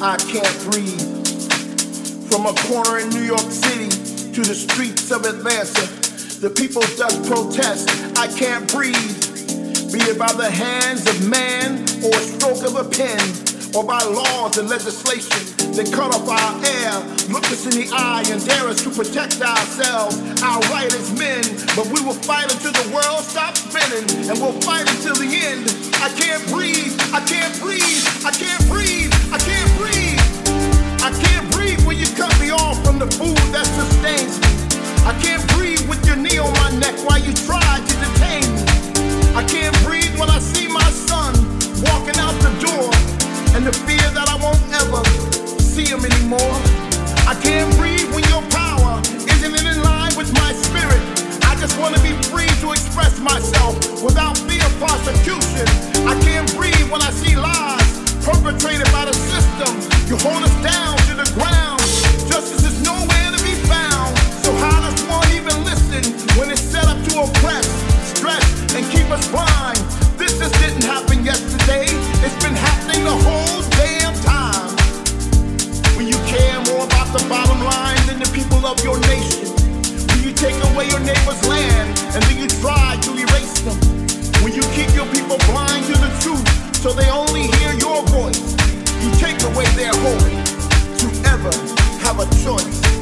I can't breathe. From a corner in New York City to the streets of Atlanta, the people just protest, I can't breathe. Be it by the hands of man or a stroke of a pen, or by laws and legislation that cut off our air, look us in the eye and dare us to protect ourselves, our right as men. But we will fight until the world stops spinning, and we'll fight until the end. I can't breathe, I can't breathe, I can't breathe, off from the food that sustains me. I can't breathe with your knee on my neck while you try to detain me. I can't breathe when I see my son walking out the door, and the fear that I won't ever see him anymore. I can't breathe when your power isn't in line with my spirit. I just want to be free to express myself without fear of prosecution. I can't breathe when I see lies perpetrated by the system. You hold us down to the ground. So how does one even listen when it's set up to oppress, stress, and keep us blind? This just didn't happen yesterday, it's been happening the whole damn time. When you care more about the bottom line than the people of your nation, when you take away your neighbor's land and then you try to erase them, when you keep your people blind to the truth so they only hear your voice. You take away their hope to ever have a choice.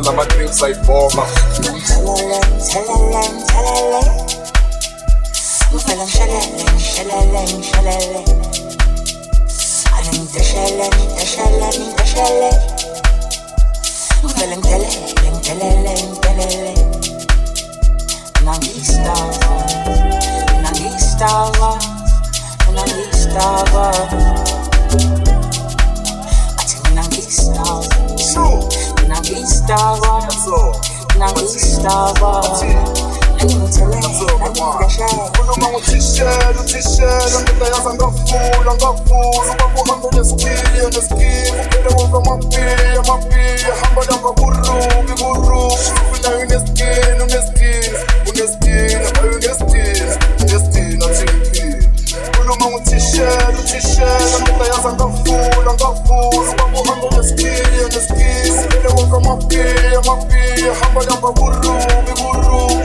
Nama-drinks sayibhova Nangistarva, nangistarva estaba. Ati nangistava. Nangistava. Nangistava. Now we star up. Now we star up. unomautishela utishela ngitayaza ngafula ngafula ubakuhambenesibili nesikivu phele wenza amapiya amapiya hambela ngakurubi kurubi ufina uneskin uneskin uneskin uneskin uneskin athiphi unoma utishela utishela ngitayaza ngafula ngafula ubakuhambenesibili nesikivu nesikimu Phela wenza amapiya, amapiya Hamba lamba kurubi, kurubi